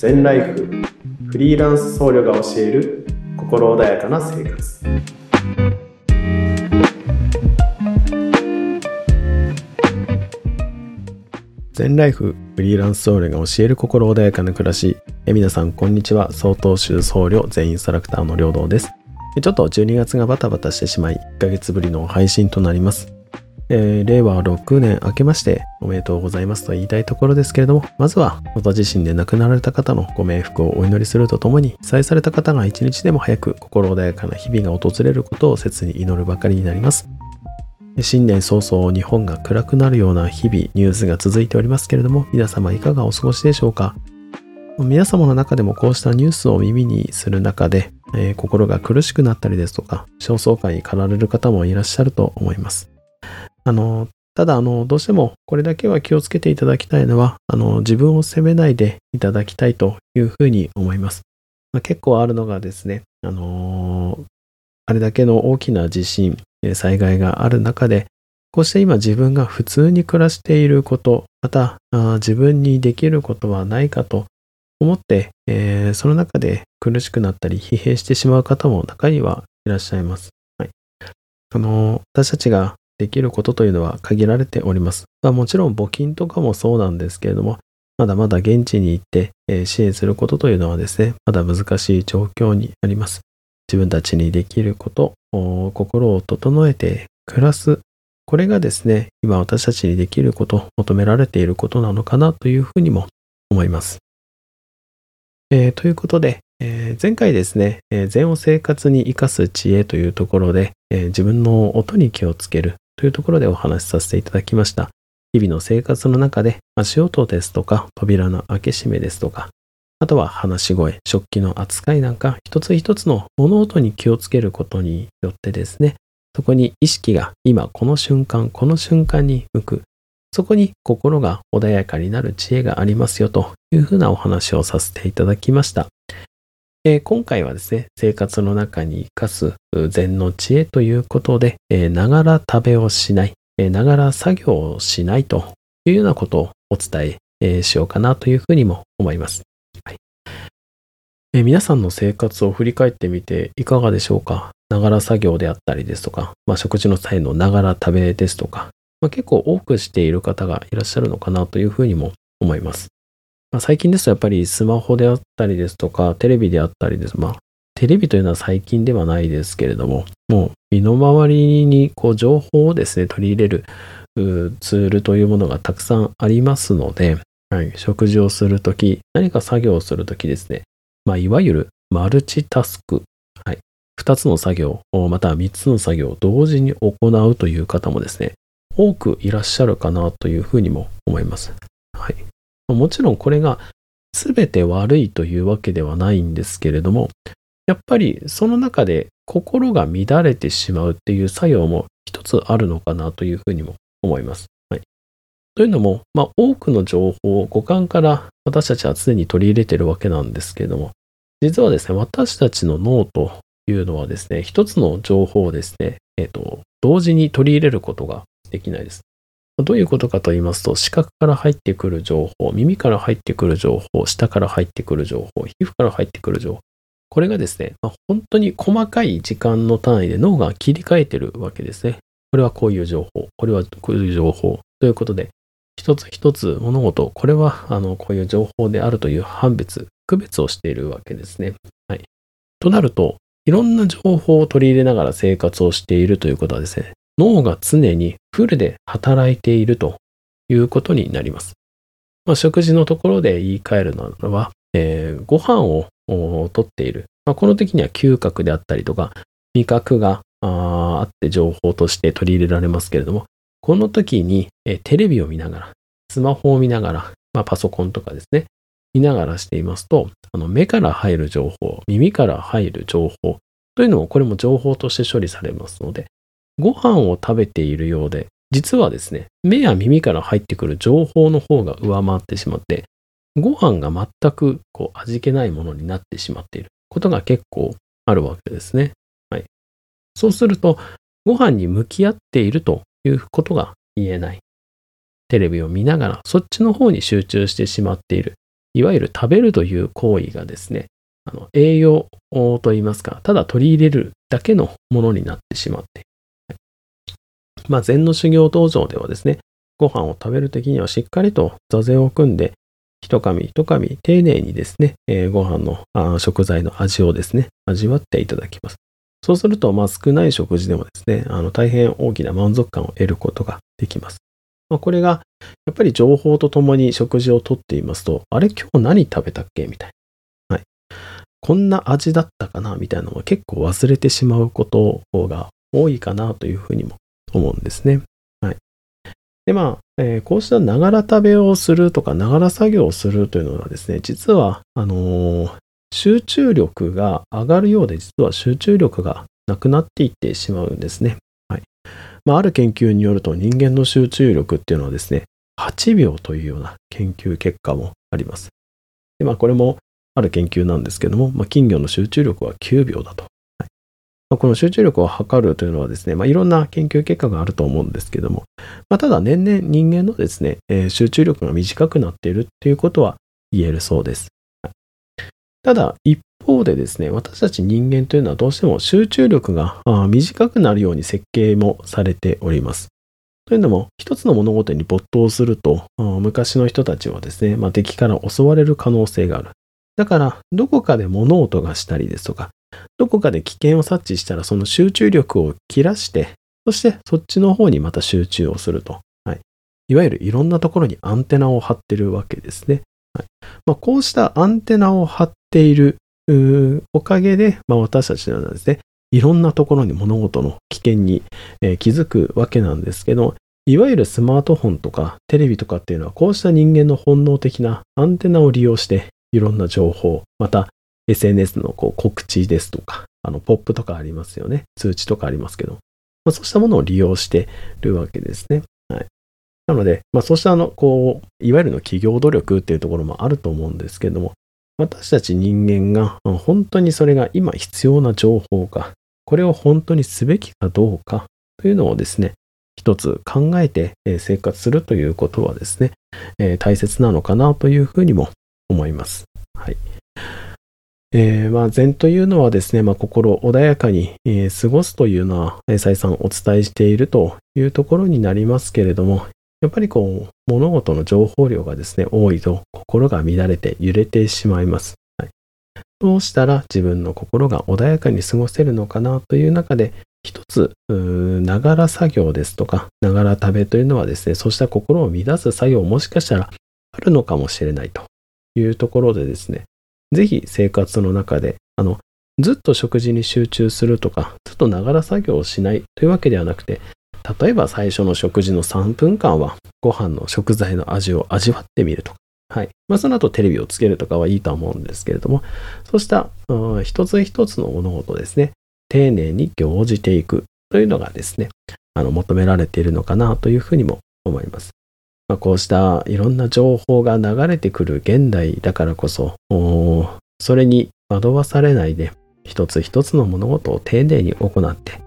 全ライフフリーランス僧侶が教える心穏やかな生活。全ライフフリーランス僧侶が教える心穏やかな暮らし。え皆さんこんにちは。曹洞宗僧侶全インストラクターの良道です。ちょっと12月がバタバタしてしまい1ヶ月ぶりの配信となります。えー、令和6年明けましておめでとうございますと言いたいところですけれども、まずは、あなた自身で亡くなられた方のご冥福をお祈りするとともに、被災された方が一日でも早く心穏やかな日々が訪れることを切に祈るばかりになります。新年早々日本が暗くなるような日々、ニュースが続いておりますけれども、皆様いかがお過ごしでしょうか？皆様の中でもこうしたニュースを耳にする中で、えー、心が苦しくなったりですとか、焦燥感に駆られる方もいらっしゃると思います。あの、ただ、あの、どうしてもこれだけは気をつけていただきたいのは、あの、自分を責めないでいただきたいというふうに思います。まあ、結構あるのがですね、あの、あれだけの大きな地震、災害がある中で、こうして今自分が普通に暮らしていること、また自分にできることはないかと思って、えー、その中で苦しくなったり疲弊してしまう方も中にはいらっしゃいます。はい、あの私たちができることというのは限られております。まあ、もちろん募金とかもそうなんですけれども、まだまだ現地に行って、え支援することというのはですね、まだ難しい状況にあります。自分たちにできること、心を整えて暮らす。これがですね、今私たちにできること、求められていることなのかなというふうにも思います。えー、ということで、えー、前回ですね、えー、禅を生活に生かす知恵というところで、え自分の音に気をつけるというところでお話しさせていただきました。日々の生活の中で足音ですとか扉の開け閉めですとか、あとは話し声、食器の扱いなんか一つ一つの物音に気をつけることによってですね、そこに意識が今この瞬間、この瞬間に向く。そこに心が穏やかになる知恵がありますよというふうなお話をさせていただきました。えー、今回はですね、生活の中に生かす禅の知恵ということで、ながら食べをしない、ながら作業をしないというようなことをお伝え、しようかなというふうにも思います。はいえー、皆さんの生活を振り返ってみていかがでしょうか？ながら作業であったりですとか、まあ、食事の際のながら食べですとか、まあ、結構多くしている方がいらっしゃるのかなというふうにも思います。まあ、最近ですとやっぱりスマホであったりですとか、テレビであったりです。まあ、テレビというのは最近ではないですけれども、もう身の回りにこう情報をですね、取り入れるツールというものがたくさんありますので、はい、食事をするとき、何か作業をするときですね、まあ、いわゆるマルチタスク、はい、2つの作業、または3つの作業を同時に行うという方もですね、多くいらっしゃるかなというふうにも思います。はい。もちろんこれが全て悪いというわけではないんですけれども、やっぱりその中で心が乱れてしまうっていう作用も一つあるのかなというふうにも思います。はい、というのも、まあ、多くの情報を五感から私たちは常に取り入れてるわけなんですけれども、実はですね、私たちの脳というのはですね、一つの情報をですね、えっ、ー、と、同時に取り入れることができないです。どういうことかと言いますと、視覚から入ってくる情報、耳から入ってくる情報、舌から入ってくる情報、皮膚から入ってくる情報。これがですね、まあ、本当に細かい時間の単位で脳が切り替えてるわけですね。これはこういう情報、これはこういう情報ということで、一つ一つ物事、これはあのこういう情報であるという判別、区別をしているわけですね。はい。となると、いろんな情報を取り入れながら生活をしているということはですね、脳が常にフルで働いているということになります。まあ、食事のところで言い換えるのは、えー、ご飯をとっている。まあ、この時には嗅覚であったりとか、味覚があって情報として取り入れられますけれども、この時に、えー、テレビを見ながら、スマホを見ながら、まあ、パソコンとかですね、見ながらしていますと、あの目から入る情報、耳から入る情報というのも、これも情報として処理されますので、ご飯を食べているようで、実はですね、目や耳から入ってくる情報の方が上回ってしまって、ご飯が全くこう味気ないものになってしまっていることが結構あるわけですね。はい。そうすると、ご飯に向き合っているということが言えない。テレビを見ながらそっちの方に集中してしまっている。いわゆる食べるという行為がですね、あの栄養といいますか、ただ取り入れるだけのものになってしまって、まあ、禅の修行道場ではですね、ご飯を食べる時にはしっかりと座禅を組んで、一噛み一噛丁寧にですね、えー、ご飯のあ食材の味をですね、味わっていただきます。そうすると、まあ、少ない食事でもですね、あの大変大きな満足感を得ることができます。まあ、これが、やっぱり情報とともに食事をとっていますと、あれ今日何食べたっけ？みたいな。はい。こんな味だったかな？みたいなのを結構忘れてしまうことが多いかなというふうにも思うんですね。はい。で、まあ、えー、こうしたながら食べをするとか、ながら作業をするというのはですね、実は、あのー、集中力が上がるようで、実は集中力がなくなっていってしまうんですね。はい。まあ、ある研究によると人間の集中力っていうのはですね、8秒というような研究結果もあります。でまあ、これもある研究なんですけども、まあ、金魚の集中力は9秒だと。この集中力を測るというのはですね、まあ、いろんな研究結果があると思うんですけども、まあ、ただ年々人間のですね、えー、集中力が短くなっているということは言えるそうです。ただ、一方でですね、私たち人間というのはどうしても集中力が短くなるように設計もされております。というのも、一つの物事に没頭すると、昔の人たちはですね、まあ、敵から襲われる可能性がある。だから、どこかで物音がしたりですとか、どこかで危険を察知したら、その集中力を切らして、そしてそっちの方にまた集中をすると。はい。いわゆるいろんなところにアンテナを張ってるわけですね。はいまあ、こうしたアンテナを張っているおかげで、まあ、私たちはですね、いろんなところに物事の危険に、えー、気づくわけなんですけど、いわゆるスマートフォンとかテレビとかっていうのはこうした人間の本能的なアンテナを利用していろんな情報、また SNS のこう告知ですとか、あのポップとかありますよね。通知とかありますけど、まあ、そうしたものを利用してるわけですね。はい。なので、まあ、そうしたあの、こう、いわゆるの企業努力っていうところもあると思うんですけども、私たち人間が本当にそれが今必要な情報か、これを本当にすべきかどうかというのをですね、一つ考えて生活するということはですねえ、大切なのかなというふうにも思います。はい。えー、まあ、禅というのはですね、まあ、心穏やかに、えー、過ごすというのは、再三お伝えしているというところになりますけれども、やっぱりこう、物事の情報量がですね、多いと心が乱れて揺れてしまいます。はい、どうしたら自分の心が穏やかに過ごせるのかなという中で、一つ、ながら作業ですとか、ながら食べというのはですね、そうした心を乱す作業もしかしたらあるのかもしれないというところでですね、ぜひ生活の中で、あの、ずっと食事に集中するとか、ずっとながら作業をしないというわけではなくて、例えば最初の食事の3分間はご飯の食材の味を味わってみるとか、はい。まあ、その後テレビをつけるとかはいいと思うんですけれども、そうした、一つ一つの物事ですね、丁寧に行じていくというのがですね、あの求められているのかなというふうにも思います。まあ、こうしたいろんな情報が流れてくる現代だからこそ、それに惑わされないで、一つ一つの物事を丁寧に行って、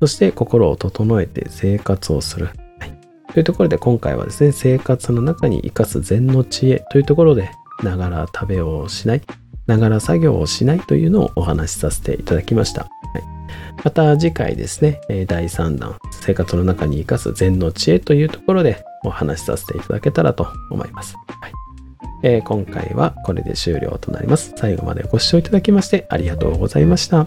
そして心を整えて生活をする。はい、というところで今回はですね、生活の中に生かす禅の知恵というところで、ながら食べをしない、ながら作業をしないというのをお話しさせていただきました。はい、また次回ですね、第3弾、生活の中に生かす禅の知恵というところでお話しさせていただけたらと思います。はいえー、今回はこれで終了となります。最後までご視聴いただきましてありがとうございました。